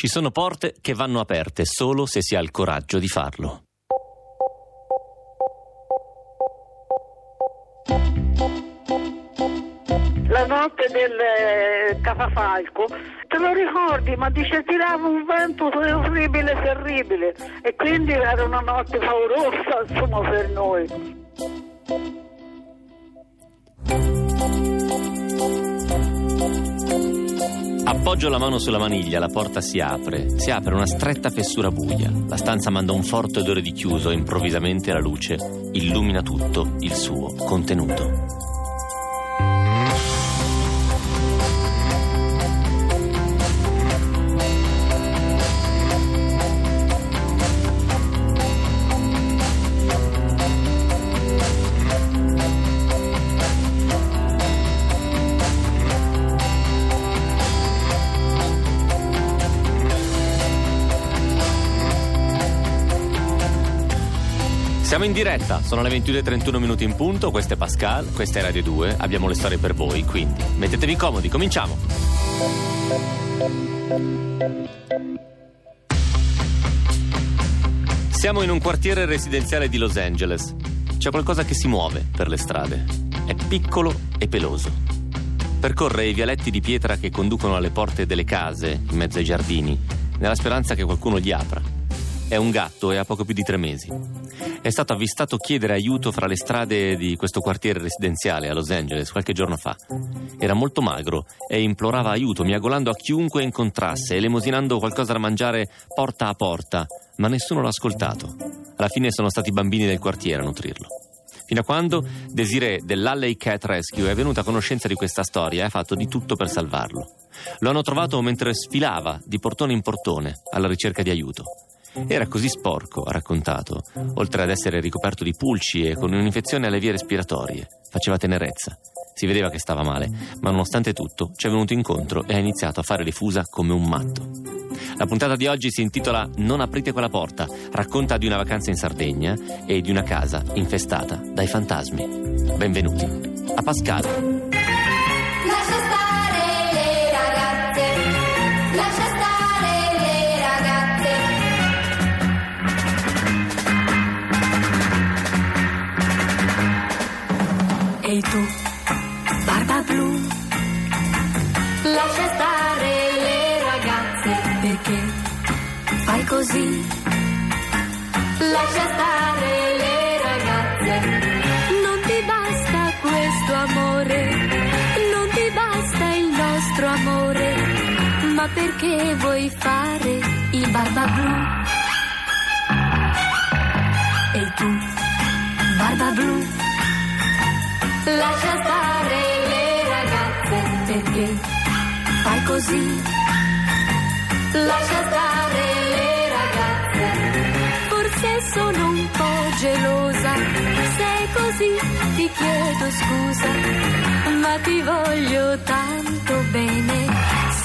Ci sono porte che vanno aperte solo se si ha il coraggio di farlo. La notte del eh, Cafafalco, te lo ricordi? Ma dice tirava un vento orribile, terribile e quindi era una notte paurosa insomma per noi. Appoggio la mano sulla maniglia, la porta si apre. Si apre una stretta fessura buia. La stanza manda un forte odore di chiuso e improvvisamente la luce illumina tutto il suo contenuto. Siamo in diretta, sono le 21.31 minuti in punto, questo è Pascal, questa è Radio 2, abbiamo le storie per voi, quindi mettetevi comodi, cominciamo! Siamo in un quartiere residenziale di Los Angeles. C'è qualcosa che si muove per le strade. È piccolo e peloso. Percorre i vialetti di pietra che conducono alle porte delle case, in mezzo ai giardini, nella speranza che qualcuno gli apra. È un gatto e ha poco più di tre mesi. È stato avvistato chiedere aiuto fra le strade di questo quartiere residenziale a Los Angeles qualche giorno fa. Era molto magro e implorava aiuto, miagolando a chiunque incontrasse, elemosinando qualcosa da mangiare porta a porta, ma nessuno l'ha ascoltato. Alla fine sono stati i bambini del quartiere a nutrirlo. Fino a quando Desiree dell'Alley Cat Rescue è venuta a conoscenza di questa storia e ha fatto di tutto per salvarlo. Lo hanno trovato mentre sfilava di portone in portone alla ricerca di aiuto. Era così sporco, ha raccontato, oltre ad essere ricoperto di pulci e con un'infezione alle vie respiratorie. Faceva tenerezza. Si vedeva che stava male, ma nonostante tutto ci è venuto incontro e ha iniziato a fare le fusa come un matto. La puntata di oggi si intitola Non aprite quella porta, racconta di una vacanza in Sardegna e di una casa infestata dai fantasmi. Benvenuti a Pascal. Ehi tu, barba blu, Lascia stare le ragazze, perché fai così? lascia stare le ragazze, Non ti basta questo amore, non ti basta il nostro amore, ma perché vuoi fare il barba blu? Ehi tu, barba blu, lascia stare le ragazze, perché fai così? lascia stare le ragazze, Forse sono un po' gelosa, se è così ti chiedo scusa, ma ti voglio tanto bene.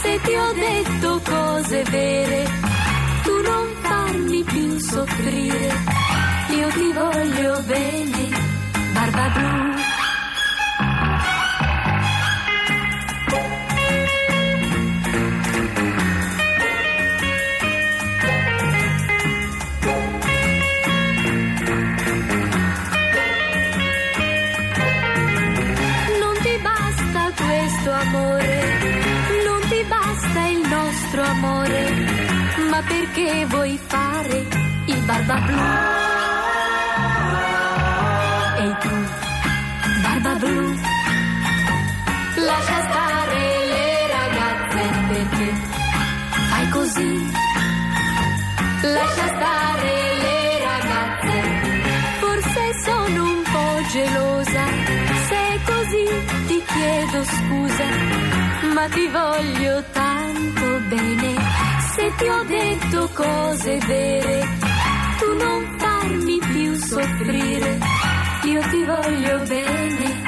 Se ti ho detto cose vere, tu non farmi più soffrire, io ti voglio bene, barba blu. Perché vuoi fare il barba blu? Ehi tu, barba blu, lascia stare le ragazze, perché fai così? lascia stare le ragazze, Forse sono un po' gelosa, se così ti chiedo scusa, ma ti voglio tanto bene. Se ti ho detto cose vere, tu non farmi più soffrire, io ti voglio bene,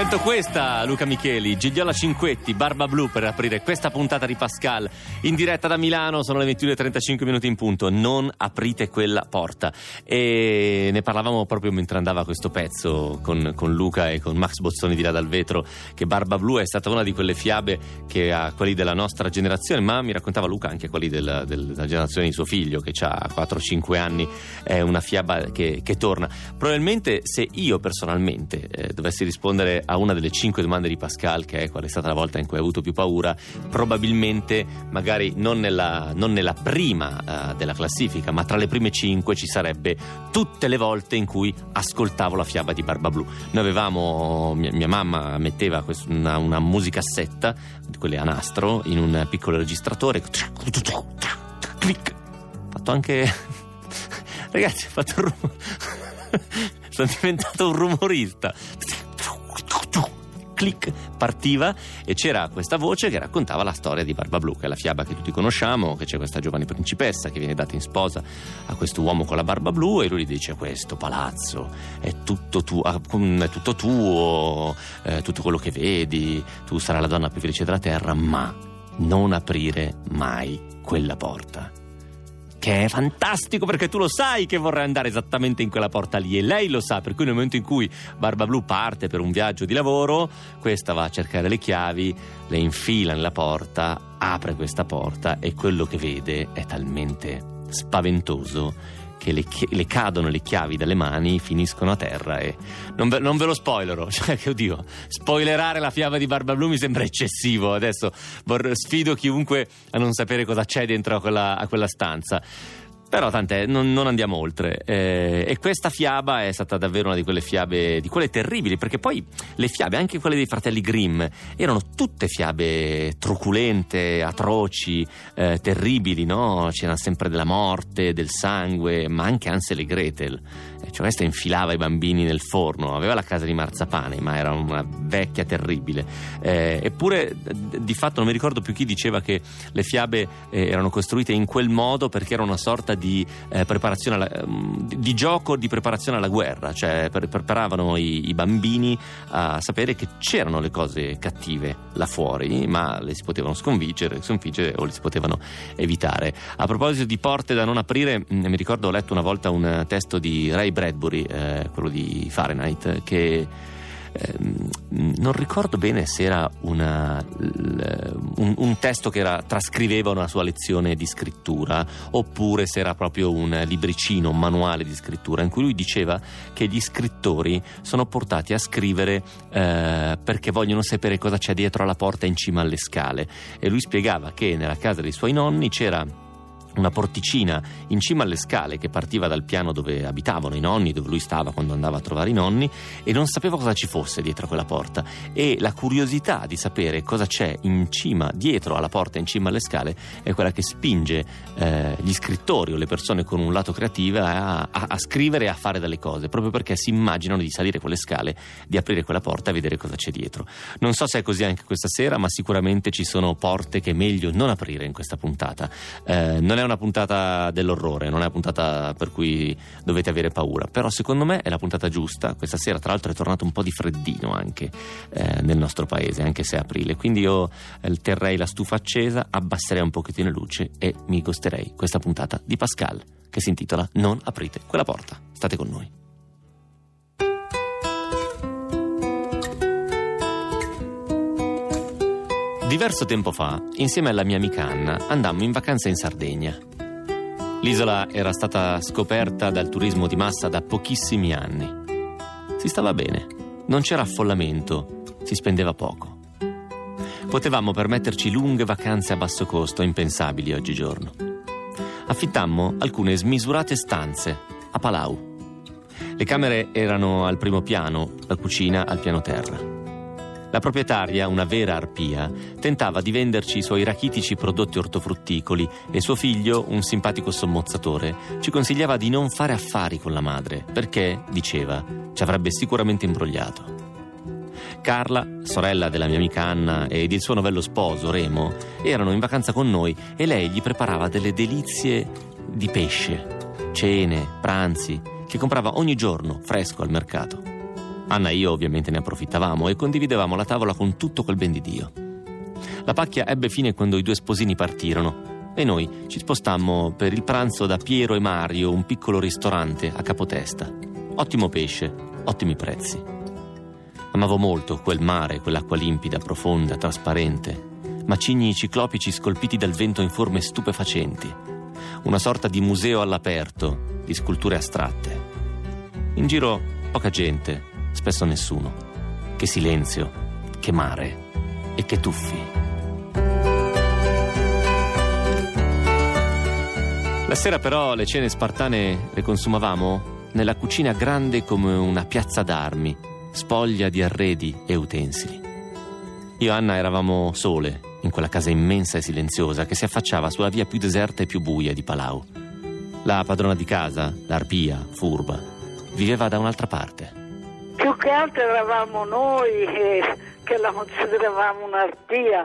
scelto questa Luca Micheli, Gigliola Cinquetti, Barba Blu per aprire questa puntata di Pascal. In diretta da Milano, sono le 21.35 minuti in punto, non aprite quella porta. E ne parlavamo proprio mentre andava questo pezzo con, con Luca e con Max Bozzoni di là dal vetro che Barba Blu è stata una di quelle fiabe che a quelli della nostra generazione, ma mi raccontava Luca anche quelli della, della generazione di suo figlio che ha 4-5 anni, è una fiaba che, che torna. Probabilmente se io personalmente eh, dovessi rispondere a una delle cinque domande di Pascal, che è qual è stata la volta in cui hai avuto più paura, probabilmente magari non nella, non nella prima uh, della classifica, ma tra le prime cinque ci sarebbe tutte le volte in cui ascoltavo la fiaba di Barba Blu. Noi avevamo, mia, mia mamma metteva una, una musicassetta, quelle a nastro, in un piccolo registratore, clic, fatto anche... Ragazzi, ho fatto un rumore. Sono diventato un rumorista clic partiva e c'era questa voce che raccontava la storia di Barba Blu, che è la fiaba che tutti conosciamo, che c'è questa giovane principessa che viene data in sposa a questo uomo con la barba blu e lui gli dice questo palazzo è tutto, tu, ah, è tutto tuo, è tutto quello che vedi, tu sarai la donna più felice della terra, ma non aprire mai quella porta che è fantastico perché tu lo sai che vorrai andare esattamente in quella porta lì e lei lo sa, per cui nel momento in cui Barba Blu parte per un viaggio di lavoro, questa va a cercare le chiavi, le infila nella porta, apre questa porta e quello che vede è talmente spaventoso che le, le, cadono le chiavi dalle mani, finiscono a terra e non ve, non ve lo spoilerò, cioè che oddio, spoilerare la fiaba di Barba Blu mi sembra eccessivo, adesso sfido chiunque a non sapere cosa c'è dentro a quella, a quella stanza. Però tant'è, non, non andiamo oltre. Eh, e questa fiaba è stata davvero una di quelle fiabe, di quelle terribili, perché poi le fiabe, anche quelle dei fratelli Grimm, erano tutte fiabe truculente, atroci, eh, terribili, no? C'era sempre della morte, del sangue, ma anche Ansel e Gretel. Eh, cioè questa infilava i bambini nel forno, aveva la casa di marzapane, ma era una vecchia terribile. Eh, eppure, di fatto, non mi ricordo più chi diceva che le fiabe eh, erano costruite in quel modo perché era una sorta di eh, preparazione alla, mm, di gioco di preparazione alla guerra, cioè per, preparavano i, i, bambini a sapere che c'erano le cose cattive là fuori, ma le si potevano sconfiggere, sconfiggere o le si potevano evitare. A proposito di porte da non aprire, mm, mi ricordo ho letto una volta un testo di Ray Bradbury, eh, quello di Fahrenheit, che Ehm, non ricordo bene se era una, un, un, testo che era, trascriveva una sua lezione di scrittura oppure se era proprio un libricino, un manuale di scrittura in cui lui diceva che gli scrittori sono portati a scrivere eh, perché vogliono sapere cosa c'è dietro alla porta in cima alle scale. E lui spiegava che nella casa dei suoi nonni c'era una porticina in cima alle scale che partiva dal piano dove abitavano i nonni, dove lui stava quando andava a trovare i nonni e non sapeva cosa ci fosse dietro quella porta e la curiosità di sapere cosa c'è in cima, dietro alla porta in cima alle scale è quella che spinge eh, gli scrittori o le persone con un lato creativo a, a, a scrivere e a fare delle cose proprio perché si immaginano di salire quelle scale, di aprire quella porta e vedere cosa c'è dietro. Non so se è così anche questa sera ma sicuramente ci sono porte che è meglio non aprire in questa puntata. Eh, non è una puntata dell'orrore, non è una puntata per cui dovete avere paura, però secondo me è la puntata giusta. Questa sera, tra l'altro, è tornato un po' di freddino anche eh, nel nostro paese, anche se è aprile. Quindi io eh, terrei la stufa accesa, abbasserei un pochettino la luce e mi gusterei questa puntata di Pascal che si intitola Non aprite quella porta. State con noi. Diverso tempo fa, insieme alla mia amica Anna, andammo in vacanza in Sardegna. L'isola era stata scoperta dal turismo di massa da pochissimi anni. Si stava bene, non c'era affollamento, si spendeva poco. Potevamo permetterci lunghe vacanze a basso costo, impensabili oggigiorno. Affittammo alcune smisurate stanze a Palau. Le camere erano al primo piano, la cucina al piano terra. La proprietaria, una vera arpia, tentava di venderci i suoi rachitici prodotti ortofrutticoli e suo figlio, un simpatico sommozzatore, ci consigliava di non fare affari con la madre perché, diceva, ci avrebbe sicuramente imbrogliato. Carla, sorella della mia amica Anna ed il suo novello sposo Remo erano in vacanza con noi e lei gli preparava delle delizie di pesce, cene, pranzi, che comprava ogni giorno fresco al mercato. Anna e io ovviamente ne approfittavamo e condividevamo la tavola con tutto quel ben di Dio. La pacchia ebbe fine quando i due sposini partirono e noi ci spostammo per il pranzo da Piero e Mario, un piccolo ristorante a Capotesta. Ottimo pesce, ottimi prezzi. Amavo molto quel mare, quell'acqua limpida, profonda, trasparente, macigni ciclopici scolpiti dal vento in forme stupefacenti, una sorta di museo all'aperto di sculture astratte. In giro poca gente, spesso nessuno. Che silenzio, che mare e che tuffi. La sera però le cene spartane le consumavamo nella cucina grande come una piazza d'armi, spoglia di arredi e utensili. Io e Anna eravamo sole in quella casa immensa e silenziosa che si affacciava sulla via più deserta e più buia di Palau. La padrona di casa, l'arpia, furba, viveva da un'altra parte. Più che altro eravamo noi che, che la consideravamo un'artia.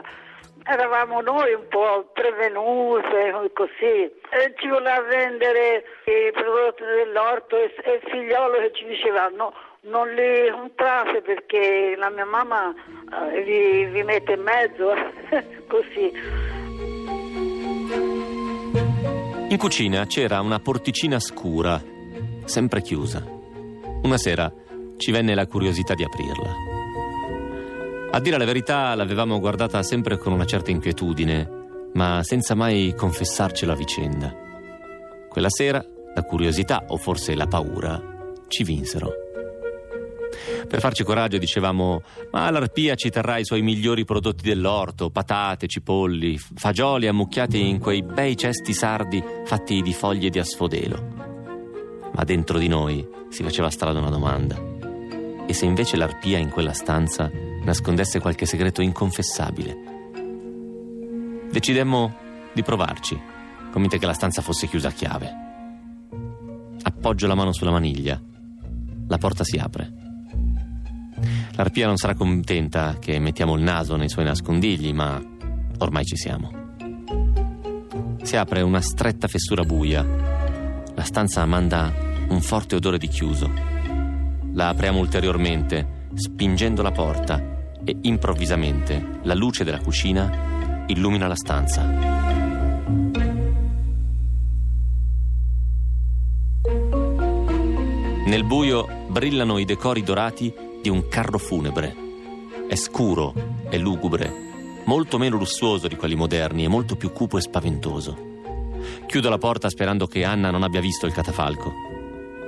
Eravamo noi un po' prevenute, così. E ci voleva vendere i prodotti dell'orto e, e il figliolo che ci diceva no, non li comprate perché la mia mamma eh, vi, vi mette in mezzo, così. In cucina c'era una porticina scura, sempre chiusa. Una sera ci venne la curiosità di aprirla. A dire la verità l'avevamo guardata sempre con una certa inquietudine, ma senza mai confessarcela a vicenda. Quella sera la curiosità, o forse la paura, ci vinsero. Per farci coraggio dicevamo, ma l'arpia ci terrà i suoi migliori prodotti dell'orto, patate, cipolli, fagioli ammucchiati in quei bei cesti sardi fatti di foglie di asfodelo. Ma dentro di noi si faceva strada una domanda. E se invece l'arpia in quella stanza nascondesse qualche segreto inconfessabile? Decidemmo di provarci, convinte che la stanza fosse chiusa a chiave. Appoggio la mano sulla maniglia. La porta si apre. L'arpia non sarà contenta che mettiamo il naso nei suoi nascondigli, ma ormai ci siamo. Si apre una stretta fessura buia. La stanza manda un forte odore di chiuso. La apriamo ulteriormente, spingendo la porta e improvvisamente la luce della cucina illumina la stanza. Nel buio brillano i decori dorati di un carro funebre. È scuro, è lugubre, molto meno lussuoso di quelli moderni e molto più cupo e spaventoso. Chiudo la porta sperando che Anna non abbia visto il catafalco.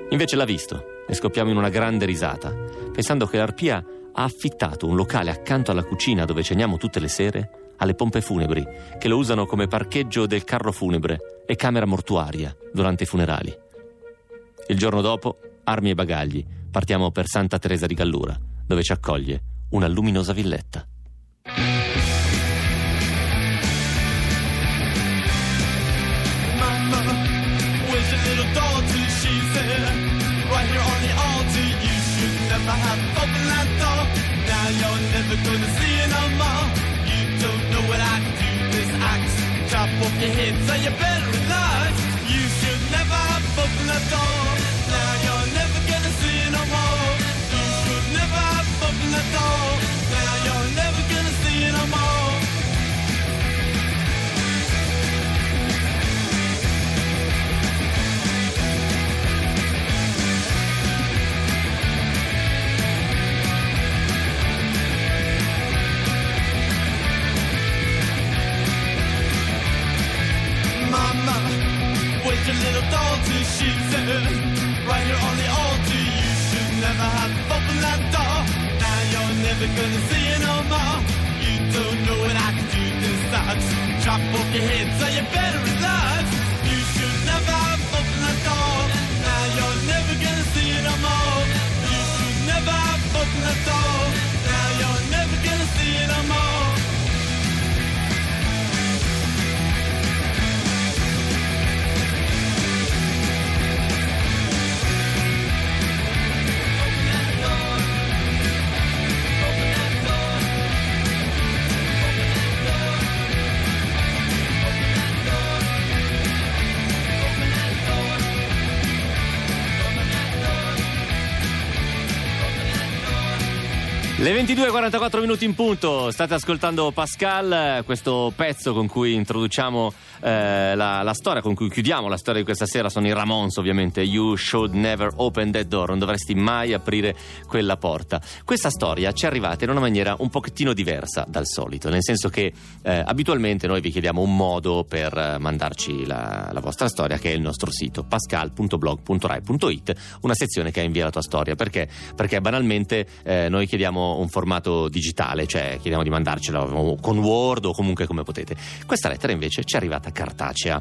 Invece l'ha visto e scoppiamo in una grande risata, pensando che l'arpia ha affittato un locale accanto alla cucina dove ceniamo tutte le sere alle pompe funebri, che lo usano come parcheggio del carro funebre e camera mortuaria durante i funerali. Il giorno dopo, armi e bagagli, partiamo per Santa Teresa di Gallura, dove ci accoglie una luminosa villetta. 22.44 minuti in punto, state ascoltando Pascal, questo pezzo con cui introduciamo eh, la, la storia, con cui chiudiamo la storia di questa sera, sono i Ramones ovviamente, You should never open that door, non dovresti mai aprire quella porta. Questa storia ci è arrivata in una maniera un pochettino diversa dal solito, nel senso che eh, abitualmente noi vi chiediamo un modo per eh, mandarci la, la vostra storia, che è il nostro sito pascal.blog.rai.it, una sezione che è invia la tua storia, perché? Perché banalmente eh, noi chiediamo un formato digitale, cioè chiediamo di mandarcela con Word o comunque come potete. Questa lettera invece ci è arrivata cartacea.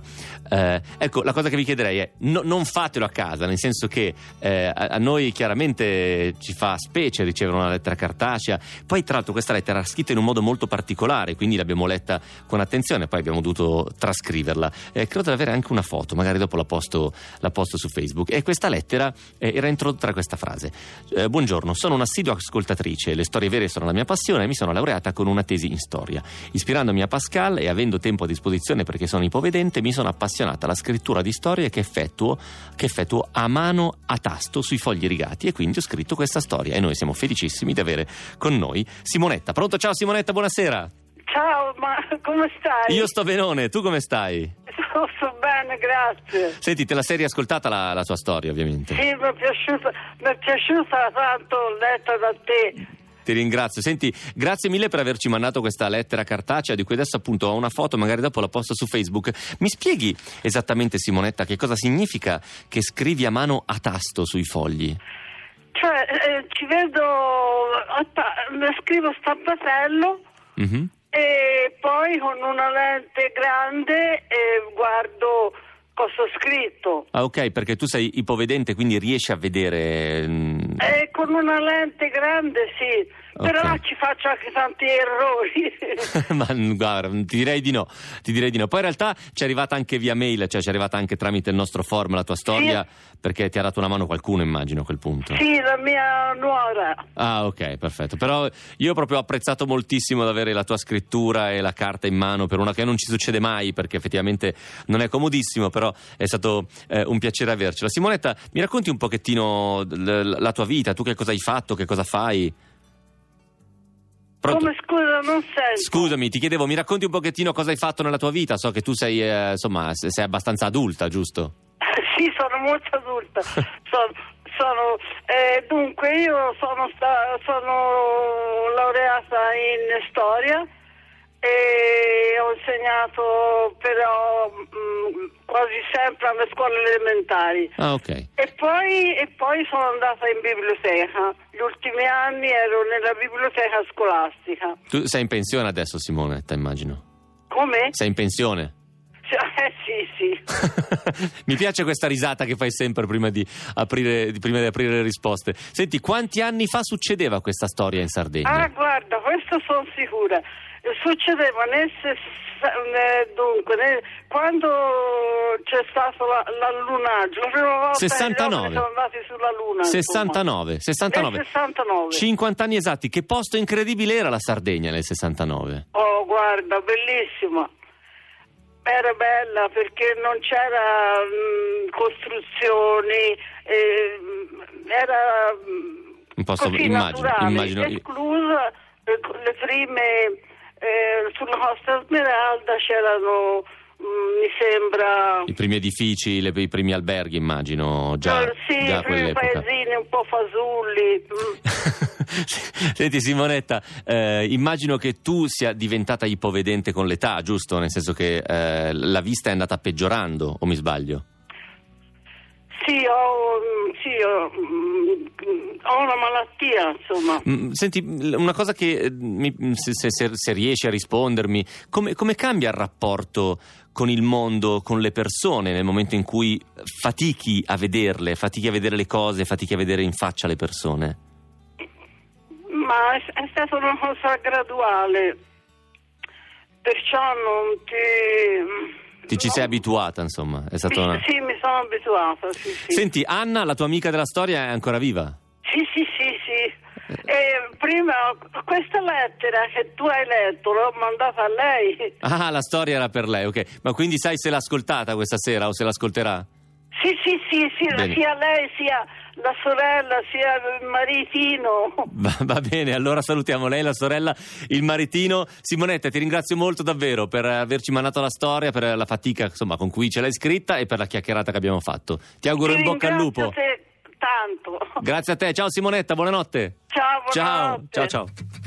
Eh, ecco, la cosa che vi chiederei è no- non fatelo a casa, nel senso che eh, a-, a noi chiaramente ci fa specie ricevere una lettera cartacea. Poi, tra l'altro, questa lettera era scritta in un modo molto particolare, quindi l'abbiamo letta con attenzione, poi abbiamo dovuto trascriverla. Eh, credo di avere anche una foto, magari dopo la posto, la posto su Facebook. E questa lettera eh, era introdotta da questa frase: Eh, Buongiorno, sono un'assidua ascoltatrice, le storie vere sono la mia passione e mi sono laureata con una tesi in storia. Ispirandomi a Pascal e avendo tempo a disposizione perché sono ipovedente, mi sono appassionata alla scrittura di storie che effettuo, che effettuo a mano a tasto sui fogli rigati e quindi ho scritto questa storia e noi siamo felicissimi di avere con noi Simonetta. Pronto? Ciao Simonetta, buonasera. Ciao, ma come stai? Io sto benone, tu come stai? Sto, sto bene, grazie. Senti, te la sei riascoltata la, la tua storia, ovviamente. Sì, mi è piaciuta, mi è piaciuta tanto letta da te. Ti ringrazio. Senti, grazie mille per averci mandato questa lettera cartacea di cui adesso appunto ho una foto, magari dopo la posto su Facebook. Mi spieghi esattamente, Simonetta, che cosa significa che scrivi a mano a tasto sui fogli? Cioè, eh, ci vedo, ta- ne scrivo stampatello Mhm. e poi con una lente grande eh, guardo cosa ho scritto. Ah, ok, perché tu sei ipovedente, quindi riesci a vedere. mm, Eh, con una lente grande sì, però Ok. ci faccio anche tanti errori. Ma guarda, ti direi di no, ti direi di no. Poi in realtà ci è arrivata anche via mail, cioè ci è arrivata anche tramite il nostro form la tua storia, perché ti ha dato una mano qualcuno, immagino, a quel punto. sì, la mia nuora. Ah, ok, perfetto. Però io ho proprio apprezzato moltissimo ad avere la tua scrittura e la carta in mano per una che non ci succede mai, perché effettivamente non è comodissimo, però è stato eh, un piacere avercela. Simonetta, mi racconti un pochettino la tua vita, tu che cosa hai fatto, che cosa fai? Pronto? Come scusa, non sento. Scusami, ti chiedevo, mi racconti un pochettino cosa hai fatto nella tua vita? So che tu sei, eh, insomma, se- sei abbastanza adulta, giusto? Sì, sono molto adulta. sono, sono- eh, dunque, io sono, sta- sono laureata in storia e ho insegnato però mh, quasi sempre alle scuole elementari. Ah, ok. E poi, e poi sono andata in biblioteca. Gli ultimi anni ero nella biblioteca scolastica. Tu sei in pensione adesso, Simonetta, immagino. Come? Sei in pensione? Eh sì, sì. Mi piace questa risata che fai sempre prima di, aprire, prima di aprire le risposte. Senti, quanti anni fa succedeva questa storia in Sardegna? Ah, guarda, questo sono sicura. Succedeva nel dunque, nel- quando c'è stato la- l'allunaggio, la prima volta 69. gli uomini sono andati sulla Luna. insomma. 69, 69. Nel 69. 50 anni esatti. Che posto incredibile era la Sardegna nel 69? Oh, guarda, bellissima. Era bella perché non c'era mm, costruzioni, eh, era mm, Un posto- così immagino, naturale, immagino. esclusa eh, le prime eh, sulla Costa Smeralda c'erano mm, mi sembra I primi edifici, le- i primi alberghi, immagino, già, eh, sì, già i primi paesini un po' fasulli. mm. Senti Simonetta, eh, immagino che tu sia diventata ipovedente con l'età, giusto? Nel senso che eh, la vista è andata peggiorando, o mi sbaglio? Sì, ho, mm, sì, ho, mm, ho una malattia, insomma. Mm, Senti, una cosa che eh, se- se- se riesci a rispondermi, come, come cambia il rapporto con il mondo, con le persone nel momento in cui fatichi a vederle, fatichi a vedere le cose, fatichi a vedere in faccia le persone? Ma è, è stata una cosa graduale, perciò non ti... Ti ci sei abituata, insomma, è stata una... Sì, mi sono abituata, sì, sì. Senti, Anna, la tua amica della storia, è ancora viva? Sì, sì, sì, sì. E prima questa lettera che tu hai letto l'ho mandata a lei. Ah, la storia era per lei, ok. Ma quindi sai se l'ha ascoltata questa sera o se l'ascolterà? Sì, sì, sì, sì, sia lei sia la sorella sia il maritino. Va, va bene, allora salutiamo lei, la sorella, il maritino. Simonetta, ti ringrazio molto davvero per averci mandato la storia, per la fatica insomma, con cui ce l'hai scritta e per la chiacchierata che abbiamo fatto. Ti auguro Ti in bocca al lupo. te tanto. Grazie a te, ciao Simonetta, buonanotte. Ciao, Ciao, buonanotte. ciao, ciao. Just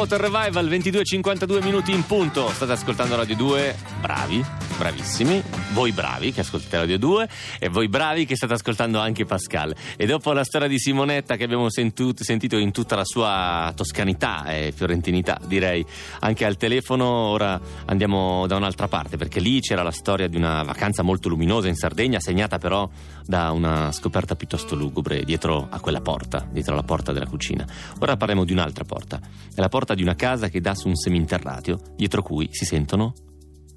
Clearwater Revival 22.52 minuti in punto. State ascoltando Radio 2 bravi bravissimi. Voi bravi che ascoltate Radio 2 e voi bravi che state ascoltando anche Pascal. E dopo la storia di Simonetta che abbiamo sentu- sentito in tutta la sua toscanità e fiorentinità direi anche al telefono ora andiamo da un'altra parte perché lì c'era la storia di una vacanza molto luminosa in Sardegna segnata però da una scoperta piuttosto lugubre dietro a quella porta dietro alla porta della cucina. Ora parliamo di un'altra porta. È la porta di una casa che dà su un seminterrateo dietro cui si sentono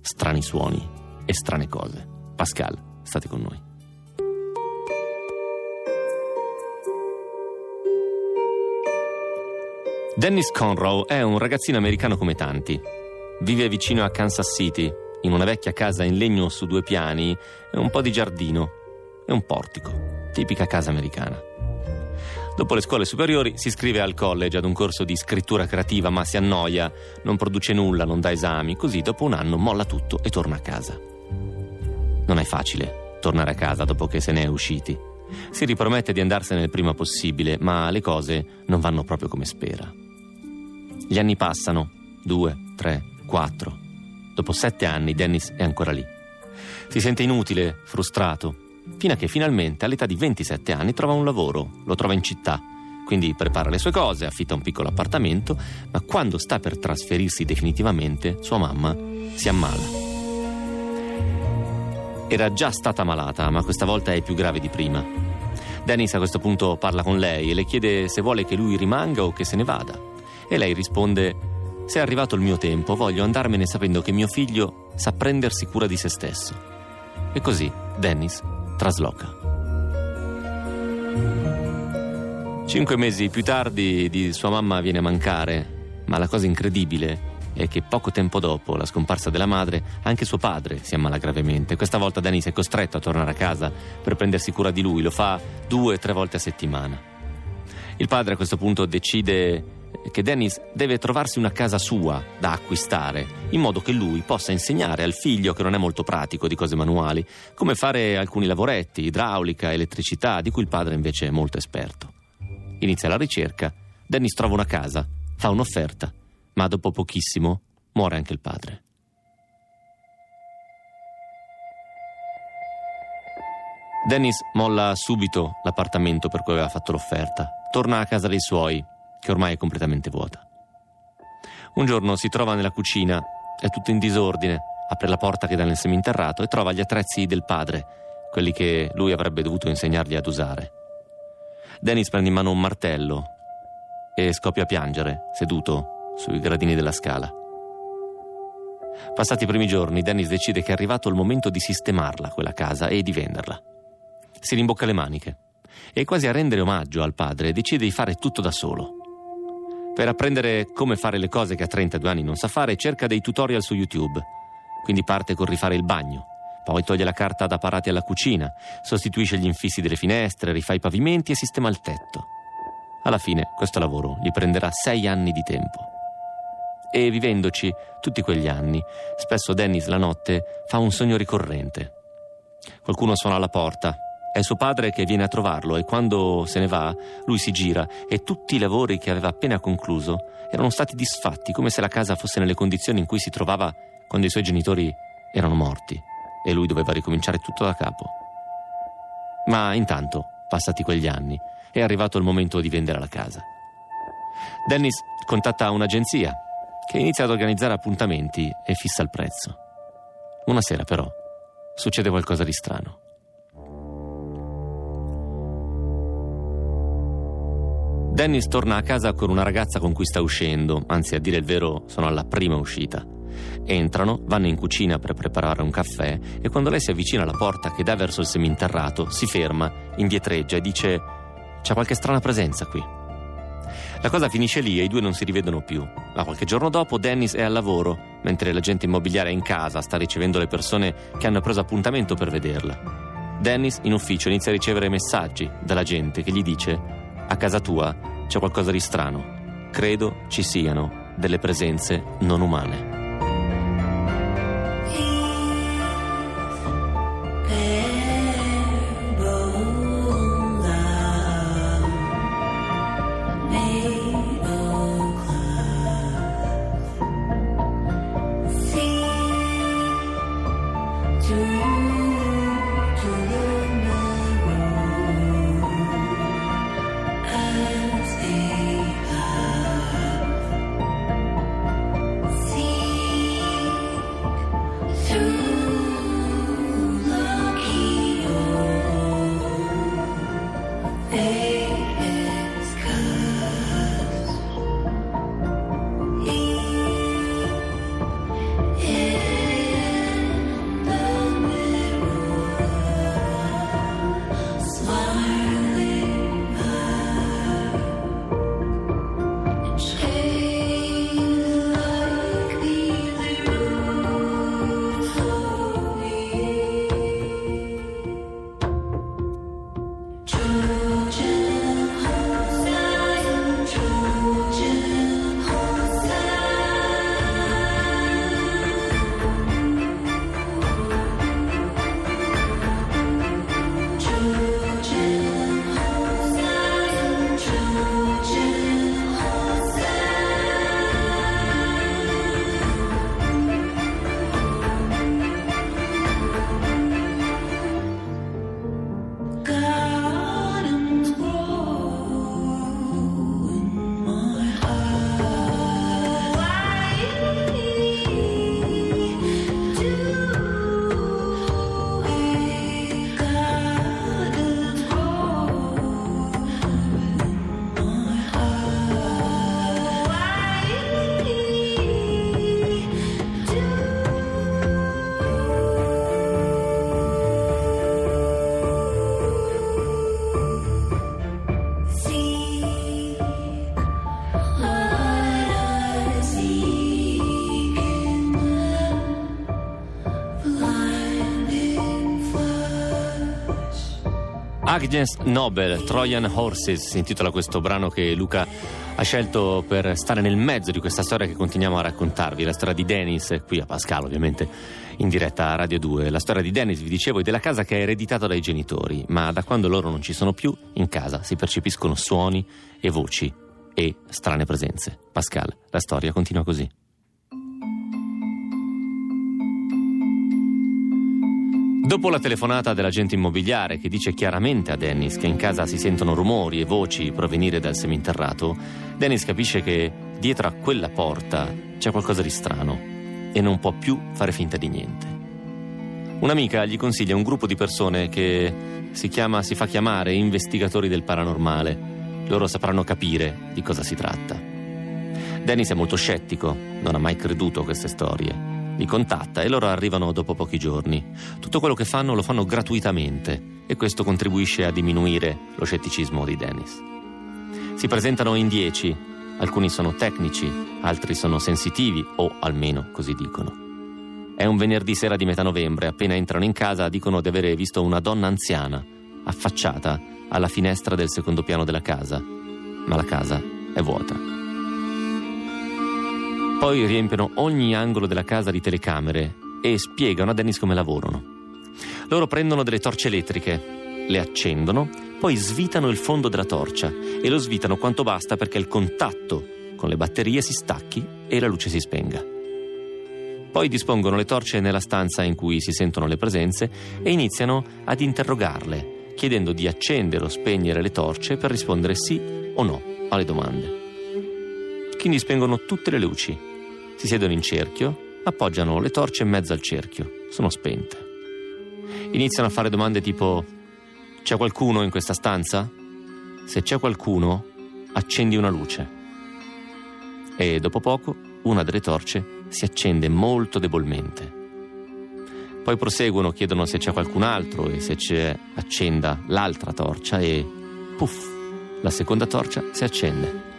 strani suoni e strane cose. Pascal, state con noi. Dennis Conroe è un ragazzino americano come tanti. Vive vicino a Kansas City, in una vecchia casa in legno su due piani e un po' di giardino e un portico, tipica casa americana. Dopo le scuole superiori si iscrive al college ad un corso di scrittura creativa, ma si annoia, non produce nulla, non dà esami, così dopo un anno molla tutto e torna a casa. Non è facile tornare a casa dopo che se ne è usciti. Si ripromette di andarsene il prima possibile, ma le cose non vanno proprio come spera. Gli anni passano, due, tre, quattro. Dopo sette anni Dennis è ancora lì. Si sente inutile, frustrato, fino a che finalmente all'età di 27 anni trova un lavoro, lo trova in città, quindi prepara le sue cose, affitta un piccolo appartamento, ma quando sta per trasferirsi definitivamente, sua mamma si ammala. Era già stata malata, ma questa volta è più grave di prima. Dennis a questo punto parla con lei e le chiede se vuole che lui rimanga o che se ne vada. E lei risponde: Se è arrivato il mio tempo, voglio andarmene sapendo che mio figlio sa prendersi cura di se stesso. E così Dennis trasloca. Cinque mesi più tardi di sua mamma viene a mancare, ma la cosa incredibile è che poco tempo dopo la scomparsa della madre anche suo padre si ammala gravemente. Questa volta Dennis è costretto a tornare a casa per prendersi cura di lui, lo fa due o tre volte a settimana. Il padre a questo punto decide che Dennis deve trovarsi una casa sua da acquistare, in modo che lui possa insegnare al figlio, che non è molto pratico di cose manuali, come fare alcuni lavoretti, idraulica, elettricità, di cui il padre invece è molto esperto. Inizia la ricerca, Dennis trova una casa, fa un'offerta, ma dopo pochissimo muore anche il padre. Dennis molla subito l'appartamento per cui aveva fatto l'offerta, torna a casa dei suoi, che ormai è completamente vuota. Un giorno si trova nella cucina, è tutto in disordine, apre la porta che dà nel seminterrato e trova gli attrezzi del padre, quelli che lui avrebbe dovuto insegnargli ad usare. Dennis prende in mano un martello e scoppia a piangere, seduto sui gradini della scala. Passati i primi giorni, Dennis decide che è arrivato il momento di sistemarla, quella casa, e di venderla. Si rimbocca le maniche e quasi a rendere omaggio al padre decide di fare tutto da solo. Per apprendere come fare le cose che a 32 anni non sa fare, cerca dei tutorial su YouTube. Quindi parte con rifare il bagno, poi toglie la carta da parati alla cucina, sostituisce gli infissi delle finestre, rifà i pavimenti e sistema il tetto. Alla fine questo lavoro gli prenderà sei anni di tempo. E vivendoci tutti quegli anni, spesso Dennis la notte fa un sogno ricorrente. Qualcuno suona alla porta, è suo padre che viene a trovarlo e quando se ne va, lui si gira e tutti i lavori che aveva appena concluso erano stati disfatti, come se la casa fosse nelle condizioni in cui si trovava quando i suoi genitori erano morti e lui doveva ricominciare tutto da capo. Ma intanto, passati quegli anni, è arrivato il momento di vendere la casa. Dennis contatta un'agenzia che inizia ad organizzare appuntamenti e fissa il prezzo. Una sera però succede qualcosa di strano. Dennis torna a casa con una ragazza con cui sta uscendo, anzi a dire il vero sono alla prima uscita. Entrano, vanno in cucina per preparare un caffè e quando lei si avvicina alla porta che dà verso il seminterrato, si ferma, indietreggia e dice c'è qualche strana presenza qui. La cosa finisce lì e i due non si rivedono più. Ma qualche giorno dopo Dennis è al lavoro, mentre l'agente immobiliare è in casa, sta ricevendo le persone che hanno preso appuntamento per vederla. Dennis in ufficio inizia a ricevere messaggi dalla gente che gli dice a casa tua c'è qualcosa di strano. Credo ci siano delle presenze non umane. Agnes Nobel, Trojan Horses, si intitola questo brano che Luca ha scelto per stare nel mezzo di questa storia che continuiamo a raccontarvi, la storia di Dennis, qui a Pascal ovviamente, in diretta a Radio 2. La storia di Dennis, vi dicevo, è della casa che è ereditata dai genitori, ma da quando loro non ci sono più, in casa si percepiscono suoni e voci e strane presenze. Pascal, la storia continua così. Dopo la telefonata dell'agente immobiliare che dice chiaramente a Dennis che in casa si sentono rumori e voci provenire dal seminterrato, Dennis capisce che dietro a quella porta c'è qualcosa di strano e non può più fare finta di niente. Un'amica gli consiglia un gruppo di persone che si, chiama, si fa chiamare investigatori del paranormale. Loro sapranno capire di cosa si tratta. Dennis è molto scettico, non ha mai creduto a queste storie li contatta e loro arrivano dopo pochi giorni. Tutto quello che fanno lo fanno gratuitamente e questo contribuisce a diminuire lo scetticismo di Dennis. Si presentano in dieci, alcuni sono tecnici, altri sono sensitivi o almeno così dicono. È un venerdì sera di metà novembre, appena entrano in casa dicono di avere visto una donna anziana affacciata alla finestra del secondo piano della casa, ma la casa è vuota. Poi riempiono ogni angolo della casa di telecamere e spiegano a Dennis come lavorano. Loro prendono delle torce elettriche, le accendono, poi svitano il fondo della torcia e lo svitano quanto basta perché il contatto con le batterie si stacchi e la luce si spenga. Poi dispongono le torce nella stanza in cui si sentono le presenze e iniziano ad interrogarle, chiedendo di accendere o spegnere le torce per rispondere sì o no alle domande. Quindi spengono tutte le luci si siedono in cerchio, appoggiano le torce in mezzo al cerchio, sono spente. Iniziano a fare domande tipo c'è qualcuno in questa stanza? Se c'è qualcuno, accendi una luce. E dopo poco una delle torce si accende molto debolmente. Poi proseguono, chiedono se c'è qualcun altro e se c'è accenda l'altra torcia e puff, la seconda torcia si accende.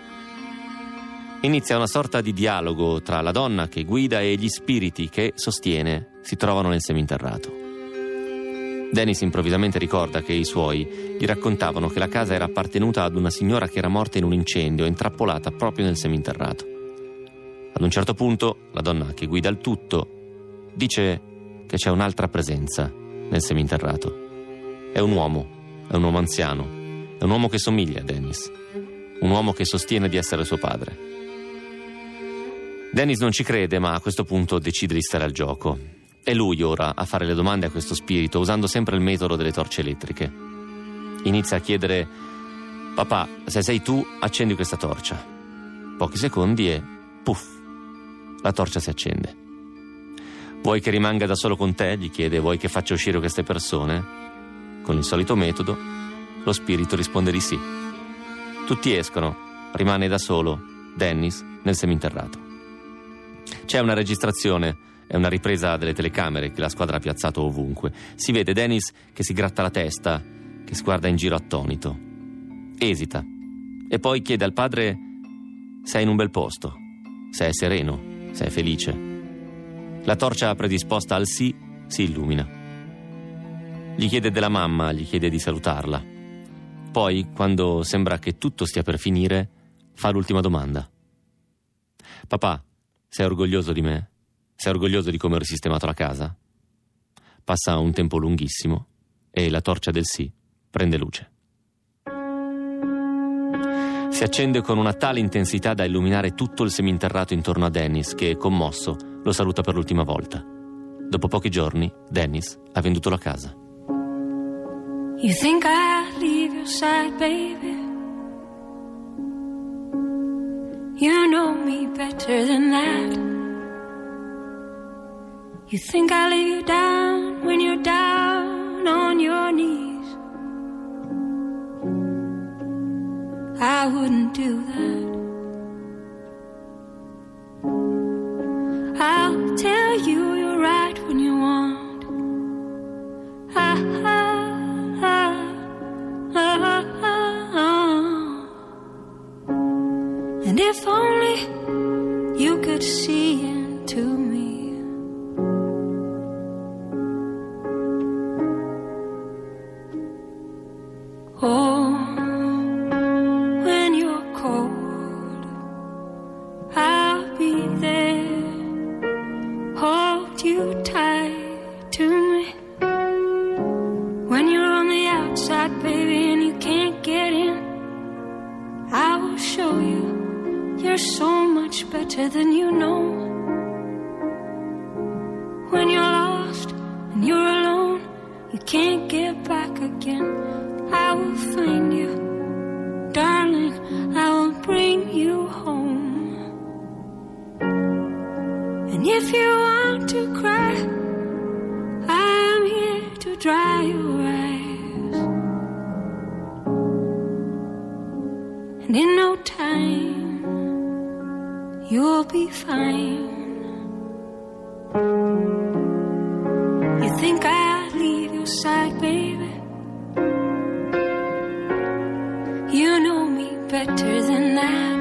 Inizia una sorta di dialogo tra la donna che guida e gli spiriti che, sostiene, si trovano nel seminterrato. Dennis improvvisamente ricorda che i suoi gli raccontavano che la casa era appartenuta ad una signora che era morta in un incendio, intrappolata proprio nel seminterrato. Ad un certo punto, la donna che guida il tutto dice che c'è un'altra presenza nel seminterrato. È un uomo, è un uomo anziano, è un uomo che somiglia a Dennis, un uomo che sostiene di essere suo padre. Dennis non ci crede, ma a questo punto decide di stare al gioco. È lui ora a fare le domande a questo spirito, usando sempre il metodo delle torce elettriche. Inizia a chiedere: Papà, se sei tu, accendi questa torcia. Pochi secondi e puff, la torcia si accende. Vuoi che rimanga da solo con te? gli chiede. Vuoi che faccia uscire queste persone? Con il solito metodo, lo spirito risponde di sì. Tutti escono, rimane da solo Dennis nel seminterrato. C'è una registrazione, è una ripresa delle telecamere che la squadra ha piazzato ovunque. Si vede Dennis che si gratta la testa, che si guarda in giro attonito. Esita e poi chiede al padre se è in un bel posto, se è sereno, se è felice. La torcia predisposta al sì si illumina. Gli chiede della mamma, gli chiede di salutarla. Poi, quando sembra che tutto stia per finire, fa l'ultima domanda. Papà, sei orgoglioso di me? Sei orgoglioso di come ho risistemato la casa? Passa un tempo lunghissimo e la torcia del sì prende luce. Si accende con una tale intensità da illuminare tutto il seminterrato intorno a Dennis che, commosso, lo saluta per l'ultima volta. Dopo pochi giorni, Dennis ha venduto la casa. You think I'd leave your side, baby? You know me better than that. You think I lay you down when you're down on your knees. I wouldn't do that. Better than that.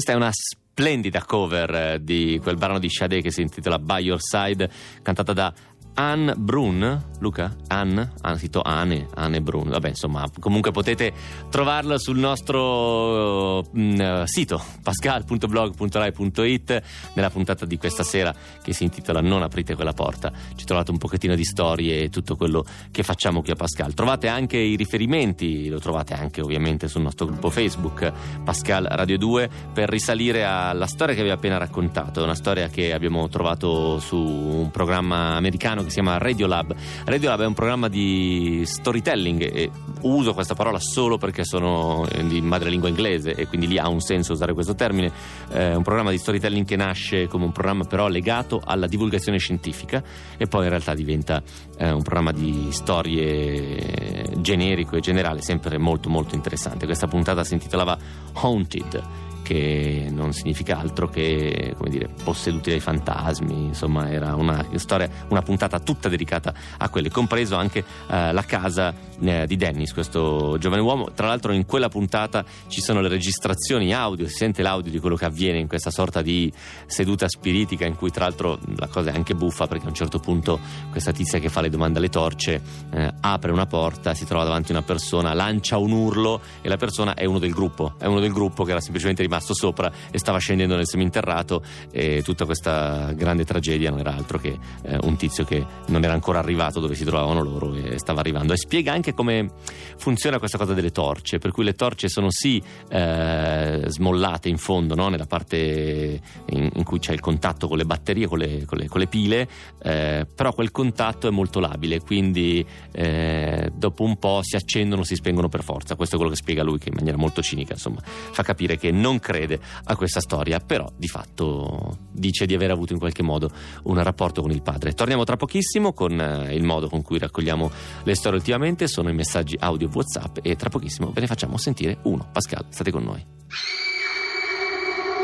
Questa è una splendida cover eh, di quel brano di Sade che si intitola By Your Side, cantata da Anne Brun. Luca? Anne? Scritto Anne, Anne Brun. Vabbè, insomma, comunque potete trovarla sul nostro mm, eh, sito pascal.blog.rai.it nella puntata di questa sera che si intitola Non aprite quella porta. Ci trovate un pochettino di storie e tutto quello che facciamo qui a Pascal. Trovate anche i riferimenti, lo trovate anche ovviamente sul nostro gruppo Facebook Pascal Radio 2 per risalire alla storia che vi ho appena raccontato, una storia che abbiamo trovato su un programma americano che si chiama Radiolab. Radiolab è un programma di storytelling e uso questa parola solo perché sono eh, di madrelingua inglese e quindi lì ha un senso usare questo termine. È un programma di storytelling che nasce come un programma però legato alla divulgazione scientifica e poi in realtà diventa eh, un programma di storie generico e generale, sempre molto molto interessante. Questa puntata si intitolava Haunted che non significa altro che come dire, posseduti dai fantasmi, insomma era una storia, una puntata tutta dedicata a quelli, compreso anche eh, la casa eh, di Dennis, questo giovane uomo. Tra l'altro in quella puntata ci sono le registrazioni audio, si sente l'audio di quello che avviene in questa sorta di seduta spiritica in cui tra l'altro la cosa è anche buffa perché a un certo punto questa tizia che fa le domande alle torce eh, apre una porta, si trova davanti a una persona, lancia un urlo e la persona è uno del gruppo, è uno del gruppo che era semplicemente rimasto sopra e stava scendendo nel seminterrato e tutta questa grande tragedia non era altro che eh, un tizio che non era ancora arrivato dove si trovavano loro e stava arrivando e spiega anche come funziona questa cosa delle torce per cui le torce sono sì eh, smollate in fondo no? nella parte in, in, cui c'è il contatto con le batterie con le, con le, con le pile eh, però quel contatto è molto labile quindi eh, dopo un po' si accendono si spengono per forza questo è quello che spiega lui che in maniera molto cinica insomma fa capire che non crede a questa storia, però di fatto dice di aver avuto in qualche modo un rapporto con il padre. Torniamo tra pochissimo con eh, il modo con cui raccogliamo le storie ultimamente, sono i messaggi audio WhatsApp e tra pochissimo ve ne facciamo sentire uno. Pascal, state con noi.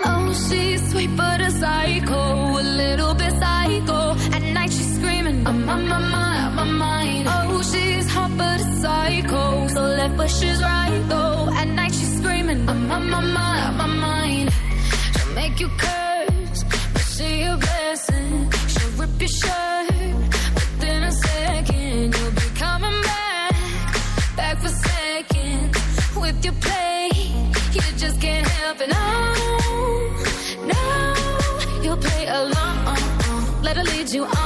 Oh, she's sweet but a psycho, a little bit psycho. At night she's screaming, I'm on my mind, my mind. Oh, she's hot but a psycho, so left but she's right though. At night she's screaming, I'm on my mind, my mind. You curse, but she a blessing. She'll rip your shirt within a second. You'll be coming back, back for seconds with your play. You just can't help it. No, no, you'll play along. Let her lead you on.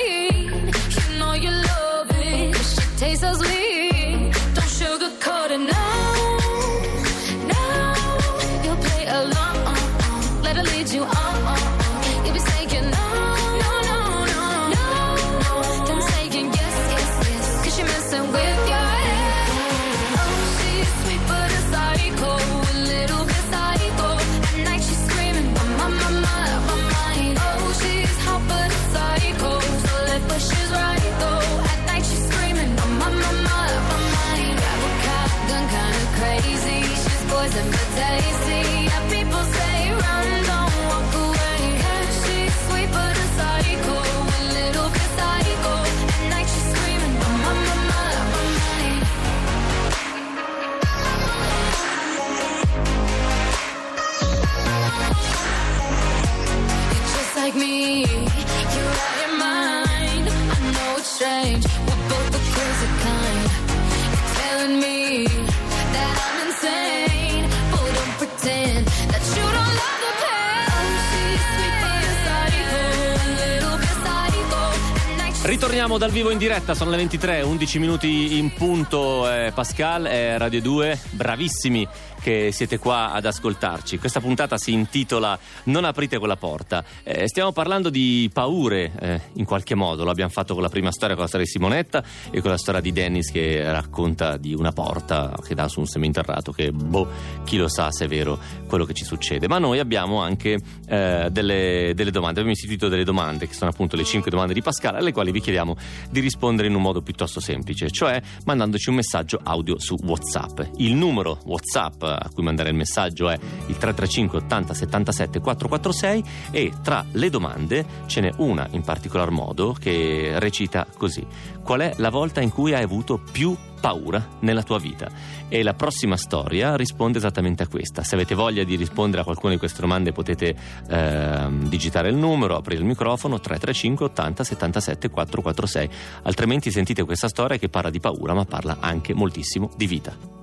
Ritorniamo dal vivo in diretta, sono le 23, 11 minuti in punto. eh, Pascal e Radio 2, bravissimi che siete qua ad ascoltarci. Questa puntata si intitola Non aprite quella porta. Eh, stiamo parlando di paure eh, in qualche modo, lo abbiamo fatto con la prima storia, con la storia di Simonetta e con la storia di Dennis che racconta di una porta che dà su un seminterrato che, boh, chi lo sa se è vero quello che ci succede. Ma noi abbiamo anche eh, delle, delle domande, abbiamo istituito delle domande che sono appunto le 5 domande di Pascal alle quali vi chiediamo di rispondere in un modo piuttosto semplice, cioè mandandoci un messaggio audio su WhatsApp. Il numero WhatsApp a cui mandare il messaggio è il 335 80 77 446 e tra le domande ce n'è una in particolar modo che recita così: Qual è la volta in cui hai avuto più paura nella tua vita? E la prossima storia risponde esattamente a questa. Se avete voglia di rispondere a qualcuna di queste domande potete ehm, digitare il numero, aprire il microfono 335 80 77 446. Altrimenti sentite questa storia che parla di paura ma parla anche moltissimo di vita.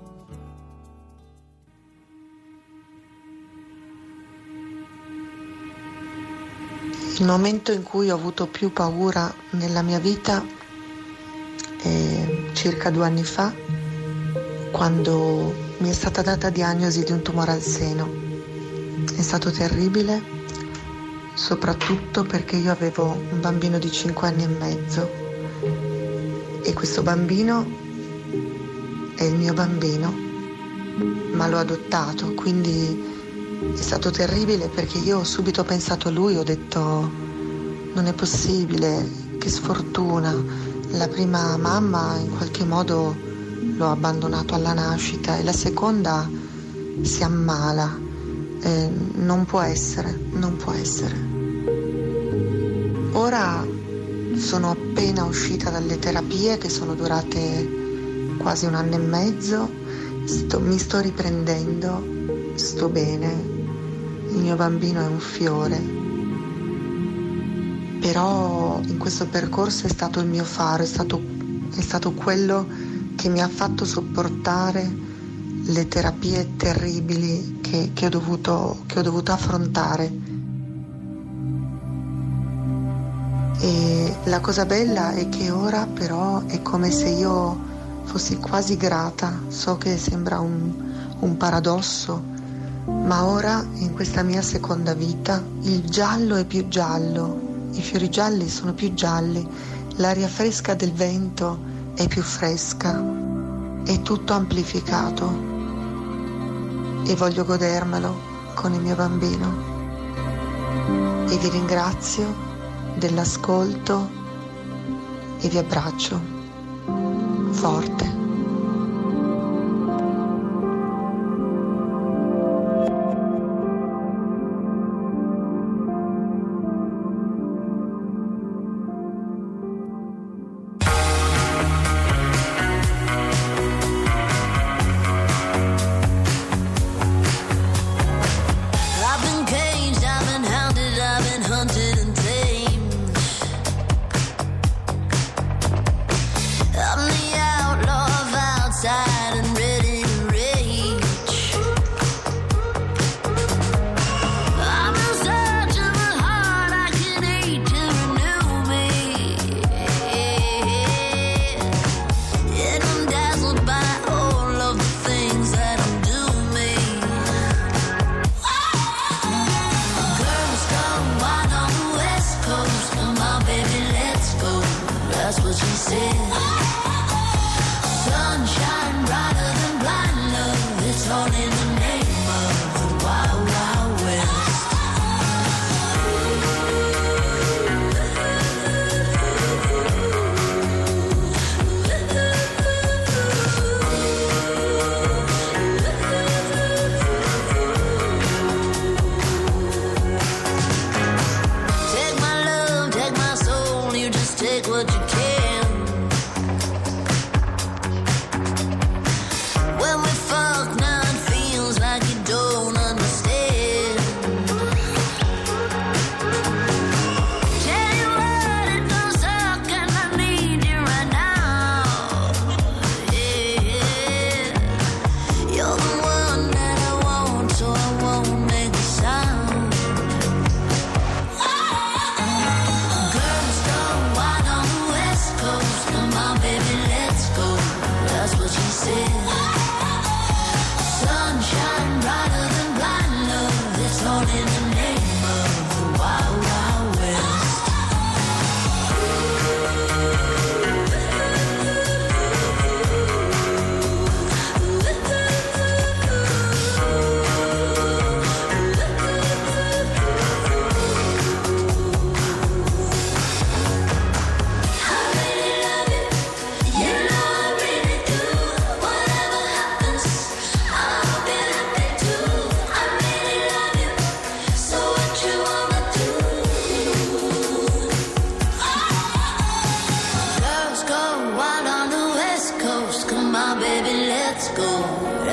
Il momento in cui ho avuto più paura nella mia vita è circa due anni fa, quando mi è stata data diagnosi di un tumore al seno. È stato terribile, soprattutto perché io avevo un bambino di 5 anni e mezzo e questo bambino è il mio bambino, ma l'ho adottato, quindi è stato terribile perché io ho subito pensato a lui, ho detto non è possibile, che sfortuna. La prima mamma in qualche modo l'ho abbandonato alla nascita e la seconda si ammala. Eh, non può essere, non può essere. Ora sono appena uscita dalle terapie che sono durate quasi un anno e mezzo, Sto- mi sto riprendendo, sto bene, il mio bambino è un fiore, però in questo percorso è stato il mio faro, è stato, è stato quello che mi ha fatto sopportare le terapie terribili che, che ho dovuto, che ho dovuto affrontare. E la cosa bella è che ora però è come se io fossi quasi grata, so che sembra un, un paradosso, ma ora in questa mia seconda vita il giallo è più giallo, i fiori gialli sono più gialli, l'aria fresca del vento è più fresca, è tutto amplificato e voglio godermelo con il mio bambino. E vi ringrazio dell'ascolto e vi abbraccio forte.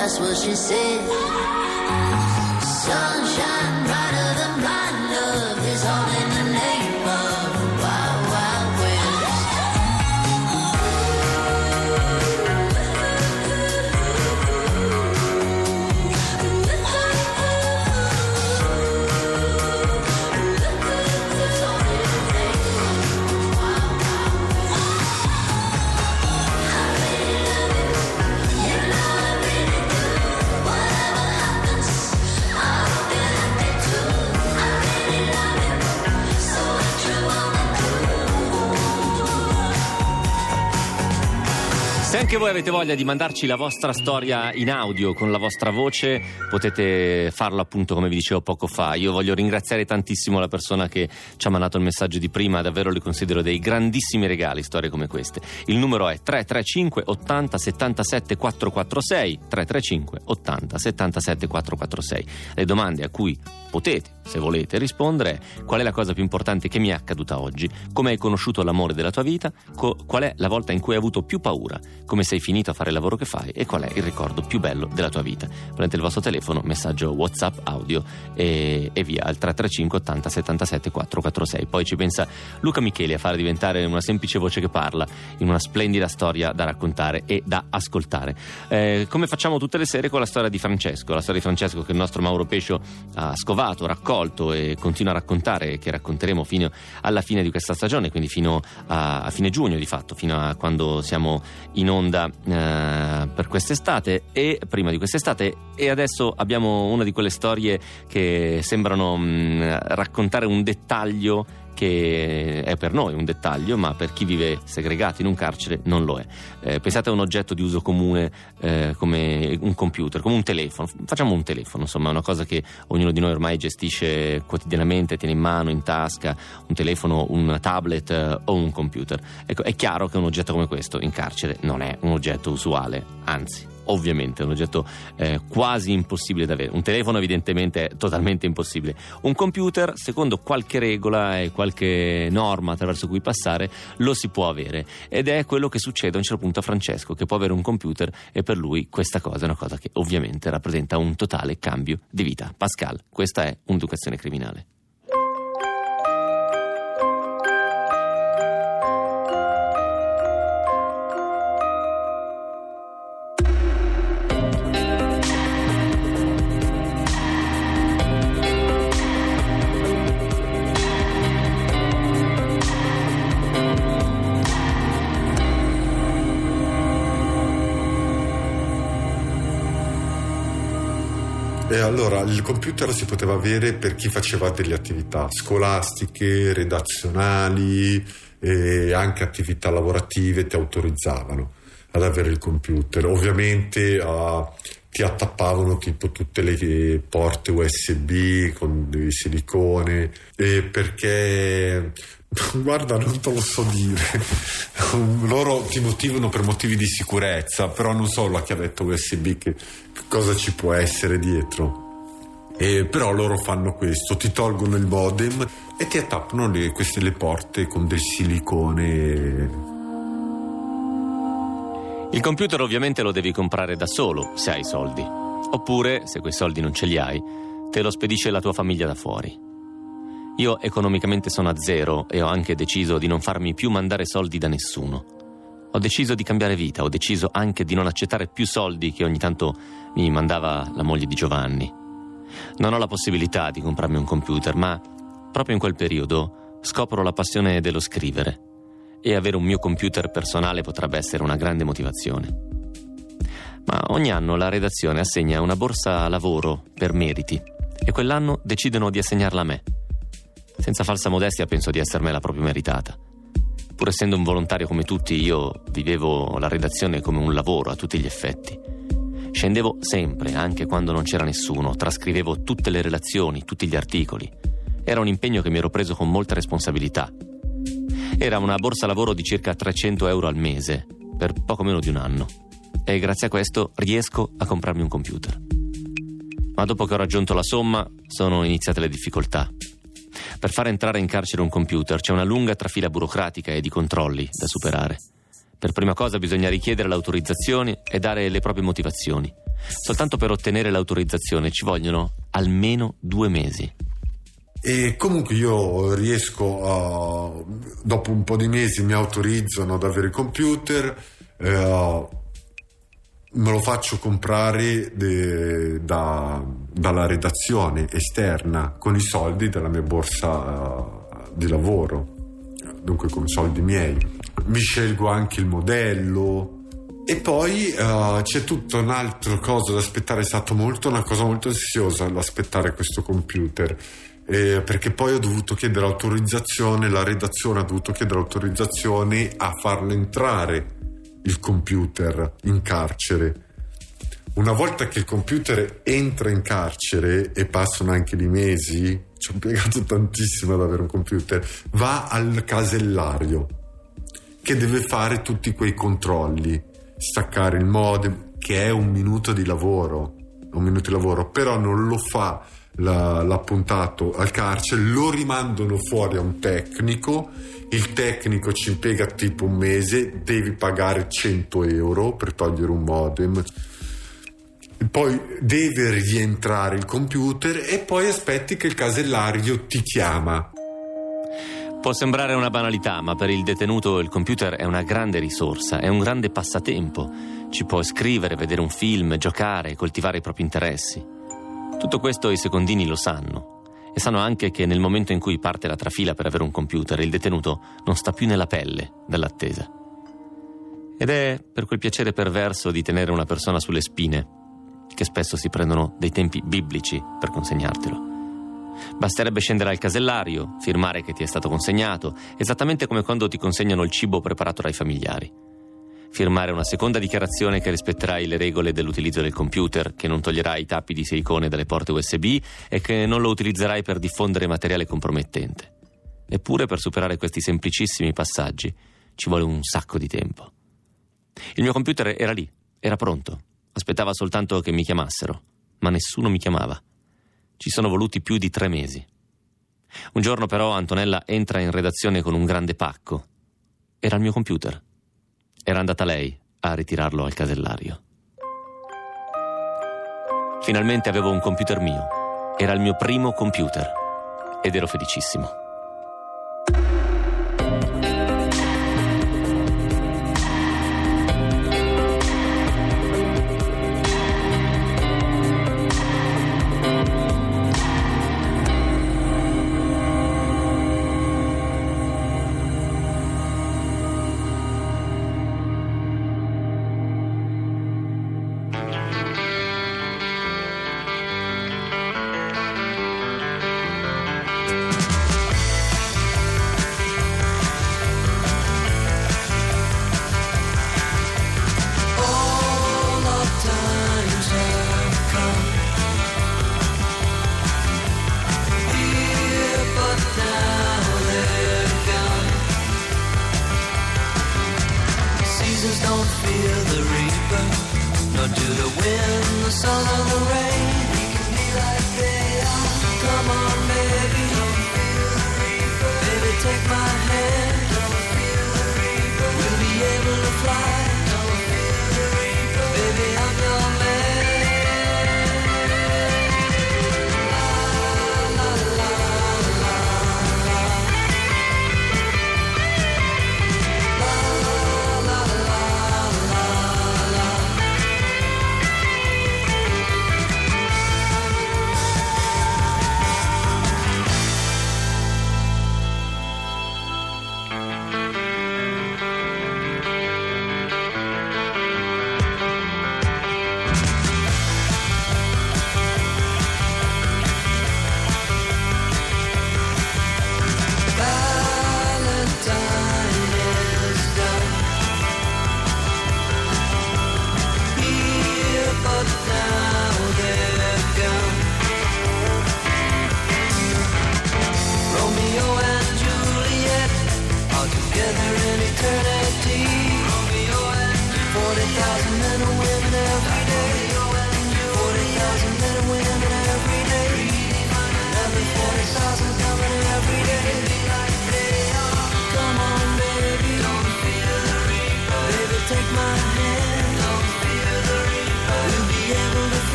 That's what she said. Sunshine anche voi avete voglia di mandarci la vostra storia in audio con la vostra voce, potete farlo appunto come vi dicevo poco fa. Io voglio ringraziare tantissimo la persona che ci ha mandato il messaggio di prima, davvero li considero dei grandissimi regali, storie come queste. Il numero è 335 80 77 446, 335 80 77 446. Le domande a cui potete, se volete, rispondere qual è la cosa più importante che mi è accaduta oggi, come hai conosciuto l'amore della tua vita, co- qual è la volta in cui hai avuto più paura, come sei finito a fare il lavoro che fai e qual è il ricordo più bello della tua vita. Prendete il vostro telefono, messaggio WhatsApp, audio e, e via al 335 80 77 446. Poi ci pensa Luca Micheli a fare diventare una semplice voce che parla in una splendida storia da raccontare e da ascoltare. Eh, come facciamo tutte le sere con la storia di Francesco, la storia di Francesco che il nostro Mauro Pescio ha scovato, raccolto e continua a raccontare, che racconteremo fino alla fine di questa stagione, quindi fino a, a fine giugno di fatto, fino a quando siamo in onda eh, per quest'estate. E prima di quest'estate e adesso abbiamo una di quelle storie che sembrano mh, raccontare un dettaglio che è per noi un dettaglio, ma per chi vive segregato in un carcere non lo è. Eh, pensate a un oggetto di uso comune eh, come un computer, come un telefono. Facciamo un telefono, insomma, è una cosa che ognuno di noi ormai gestisce quotidianamente, tiene in mano, in tasca, un telefono, un tablet eh, o un computer. Ecco, è chiaro che un oggetto come questo in carcere non è un oggetto usuale, anzi ovviamente è un oggetto eh, quasi impossibile da avere. Un telefono evidentemente è totalmente impossibile. Un computer, secondo qualche regola e qualche norma attraverso cui passare, lo si può avere. Ed è quello che succede a un certo punto a Francesco, che può avere un computer e per lui questa cosa è una cosa che ovviamente rappresenta un totale cambio di vita. Pascal, questa è un'educazione criminale. E allora il computer si poteva avere per chi faceva delle attività scolastiche, redazionali e anche attività lavorative ti autorizzavano ad avere il computer. Ovviamente ah, ti attappavano tipo tutte le porte USB con dei silicone e perché guarda non te lo so dire loro ti motivano per motivi di sicurezza però non so la chiavetta USB che cosa ci può essere dietro e però loro fanno questo ti tolgono il modem e ti attappano le, queste le porte con del silicone Il computer ovviamente lo devi comprare da solo se hai soldi. Oppure, se quei soldi non ce li hai, te lo spedisce la tua famiglia da fuori. Io economicamente sono a zero e ho anche deciso di non farmi più mandare soldi da nessuno. Ho deciso di cambiare vita, ho deciso anche di non accettare più soldi che ogni tanto mi mandava la moglie di Giovanni. Non ho la possibilità di comprarmi un computer, ma proprio in quel periodo scopro la passione dello scrivere e avere un mio computer personale potrebbe essere una grande motivazione. Ma ogni anno la redazione assegna una borsa lavoro per meriti e quell'anno decidono di assegnarla a me. Senza falsa modestia penso di essermela proprio meritata. Pur essendo un volontario come tutti, io vivevo la redazione come un lavoro a tutti gli effetti. Scendevo sempre, anche quando non c'era nessuno, trascrivevo tutte le relazioni, tutti gli articoli. Era un impegno che mi ero preso con molta responsabilità. Era una borsa lavoro di circa 300 euro al mese, per poco meno di un anno. E grazie a questo riesco a comprarmi un computer. Ma dopo che ho raggiunto la somma, sono iniziate le difficoltà. Per far entrare in carcere un computer c'è una lunga trafila burocratica e di controlli da superare. Per prima cosa bisogna richiedere l'autorizzazione e dare le proprie motivazioni. Soltanto per ottenere l'autorizzazione ci vogliono almeno due mesi. E comunque io riesco a, dopo un po' di mesi mi autorizzano ad avere il computer, eh, me lo faccio comprare de, da, dalla redazione esterna con i soldi della mia borsa uh, di lavoro, dunque con i soldi miei. Mi scelgo anche il modello e poi uh, c'è tutta un'altra cosa da aspettare, è stata molto, una cosa molto ansiosa l'aspettare questo computer. Eh, perché poi ho dovuto chiedere autorizzazione, la redazione ha dovuto chiedere autorizzazione a farlo entrare il computer in carcere. Una volta che il computer entra in carcere e passano anche dei mesi, ci ho impiegato tantissimo ad avere un computer, va al casellario che deve fare tutti quei controlli, staccare il modem, che è un minuto di lavoro, un minuto di lavoro, però non lo fa la, l'appuntato al carcere, lo rimandano fuori a un tecnico, il tecnico ci impiega tipo un mese, devi pagare 100 euro per togliere un modem, poi deve rientrare il computer e poi aspetti che il casellario ti chiama. Può sembrare una banalità, ma per il detenuto il computer è una grande risorsa, è un grande passatempo. Ci può scrivere, vedere un film, giocare, coltivare i propri interessi. Tutto questo i secondini lo sanno e sanno anche che nel momento in cui parte la trafila per avere un computer il detenuto non sta più nella pelle dall'attesa. Ed è per quel piacere perverso di tenere una persona sulle spine che spesso si prendono dei tempi biblici per consegnartelo. Basterebbe scendere al casellario, firmare che ti è stato consegnato, esattamente come quando ti consegnano il cibo preparato dai familiari firmare una seconda dichiarazione che rispetterai le regole dell'utilizzo del computer, che non toglierai i tappi di silicone dalle porte USB e che non lo utilizzerai per diffondere materiale compromettente. Eppure per superare questi semplicissimi passaggi ci vuole un sacco di tempo. Il mio computer era lì, era pronto, aspettava soltanto che mi chiamassero, ma nessuno mi chiamava. Ci sono voluti più di tre mesi. Un giorno però Antonella entra in redazione con un grande pacco. Era il mio computer. Era andata lei a ritirarlo al casellario. Finalmente avevo un computer mio. Era il mio primo computer. Ed ero felicissimo.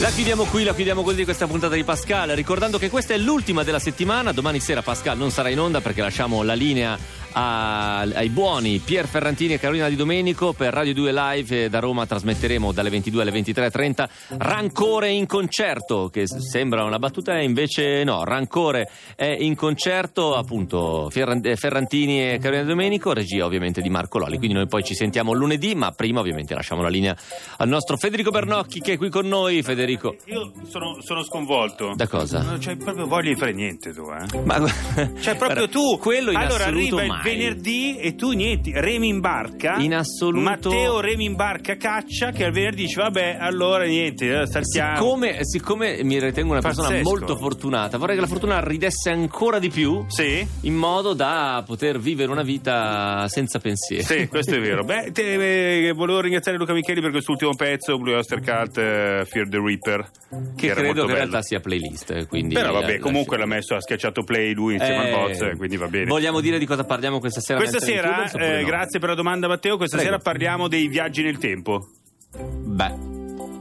La chiudiamo qui, la chiudiamo così questa puntata di Pascal, ricordando che questa è l'ultima della settimana, domani sera Pascal non sarà in onda perché lasciamo la linea a- ai buoni Pier Ferrantini e Carolina Di Domenico per Radio 2 Live eh, da Roma trasmetteremo dalle 22 alle 23.30 Rancore in concerto, che sembra una battuta e invece no, Rancore è in concerto appunto eh, Ferrantini e Carolina Di Domenico, regia ovviamente di Marco Lolli, quindi noi poi ci sentiamo lunedì, ma prima ovviamente lasciamo la linea al nostro Federico Bernocchi che è qui con noi, Federico. Io sono, sono sconvolto. Da cosa? Non c'hai proprio voglia di fare niente tu, eh? Ma Cioè, proprio tu. Quello in allora assoluto mai. Venerdì e tu niente, remi in barca. In assoluto- Matteo remi in barca caccia che al venerdì dice vabbè, allora niente, eh, saltiamo. Siccome, siccome mi ritengo una persona Pazzesco. molto fortunata, vorrei che la fortuna ridesse ancora di più. Sì? In modo da poter vivere una vita senza pensieri. Sì, questo è vero. Beh, te- eh, volevo ringraziare Luca Micheli per quest'ultimo pezzo, Blue Oyster Cult, eh, Fear the Reaper. Che era credo che in realtà sia playlist. eh, Quindi Però vabbè, la- comunque la- l'ha messo, ha schiacciato play lui insieme Eh, al boss, quindi va bene. Vogliamo dire di cosa parliamo questa sera? Questa sera, YouTube, eh, no? grazie per la domanda Matteo, questa Prego. sera parliamo dei viaggi nel tempo. Beh,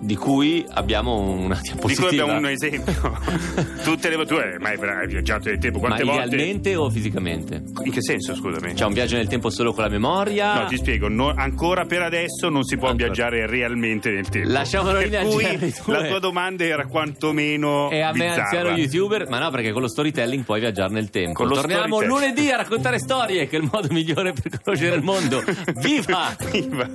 di cui abbiamo una Di diapositiva. cui abbiamo un esempio. Tutte le tu hai mai hai viaggiato nel tempo Ma quante volte? idealmente o fisicamente? In che senso, scusami? C'è un viaggio nel tempo solo con la memoria? No, ti spiego, no- ancora per adesso non si può Ancora. viaggiare realmente nel tempo. Lasciamo la per linea a cui la tua domanda era quantomeno E a me bizzarra. anziano youtuber, ma no, perché con lo storytelling puoi viaggiare nel tempo. Con Torniamo lunedì a raccontare storie, che è il modo migliore per conoscere il mondo. Viva! Viva!